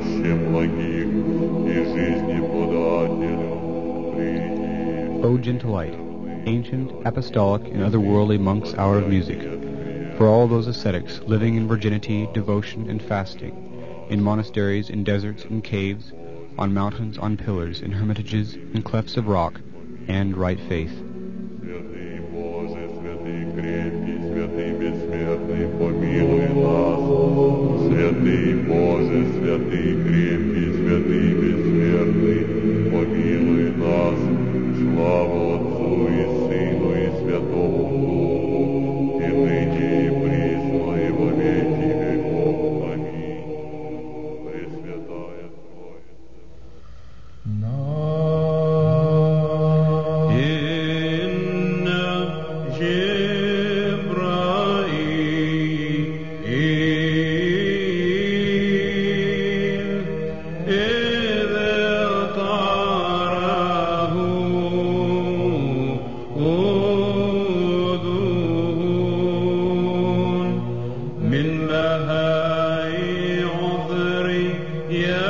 O благих и жизни подателю, приди. O ancient, apostolic, and otherworldly monks' hour of music, for all those ascetics living in virginity, devotion, and fasting, in monasteries, in deserts, in caves, on mountains, on pillars, in hermitages, in clefts of rock, and right faith. помилуй нас. a ti, Yeah.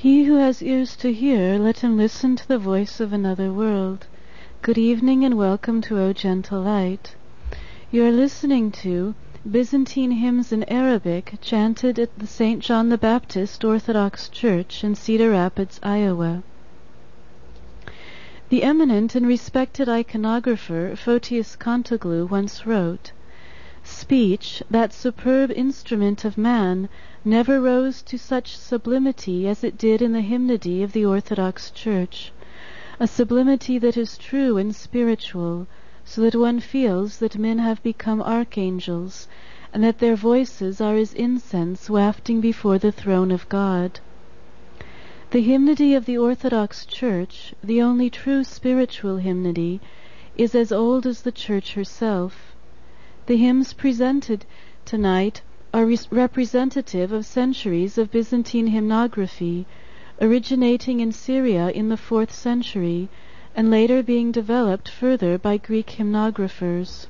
He who has ears to hear, let him listen to the voice of another world. Good evening and welcome to O Gentle Light. You are listening to Byzantine hymns in Arabic chanted at the St. John the Baptist Orthodox Church in Cedar Rapids, Iowa. The eminent and respected iconographer Photius Kontoglou once wrote, Speech, that superb instrument of man, never rose to such sublimity as it did in the hymnody of the Orthodox Church, a sublimity that is true and spiritual, so that one feels that men have become archangels, and that their voices are as incense wafting before the throne of God. The hymnody of the Orthodox Church, the only true spiritual hymnody, is as old as the Church herself. The hymns presented tonight are res- representative of centuries of Byzantine hymnography, originating in Syria in the fourth century, and later being developed further by Greek hymnographers.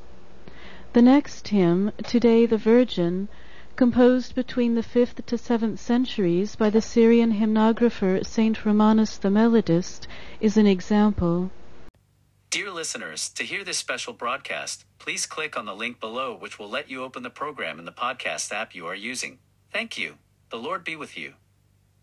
The next hymn, Today the Virgin, composed between the fifth to seventh centuries by the Syrian hymnographer Saint Romanus the Melodist, is an example. Dear listeners, to hear this special broadcast, please click on the link below, which will let you open the program in the podcast app you are using. Thank you. The Lord be with you.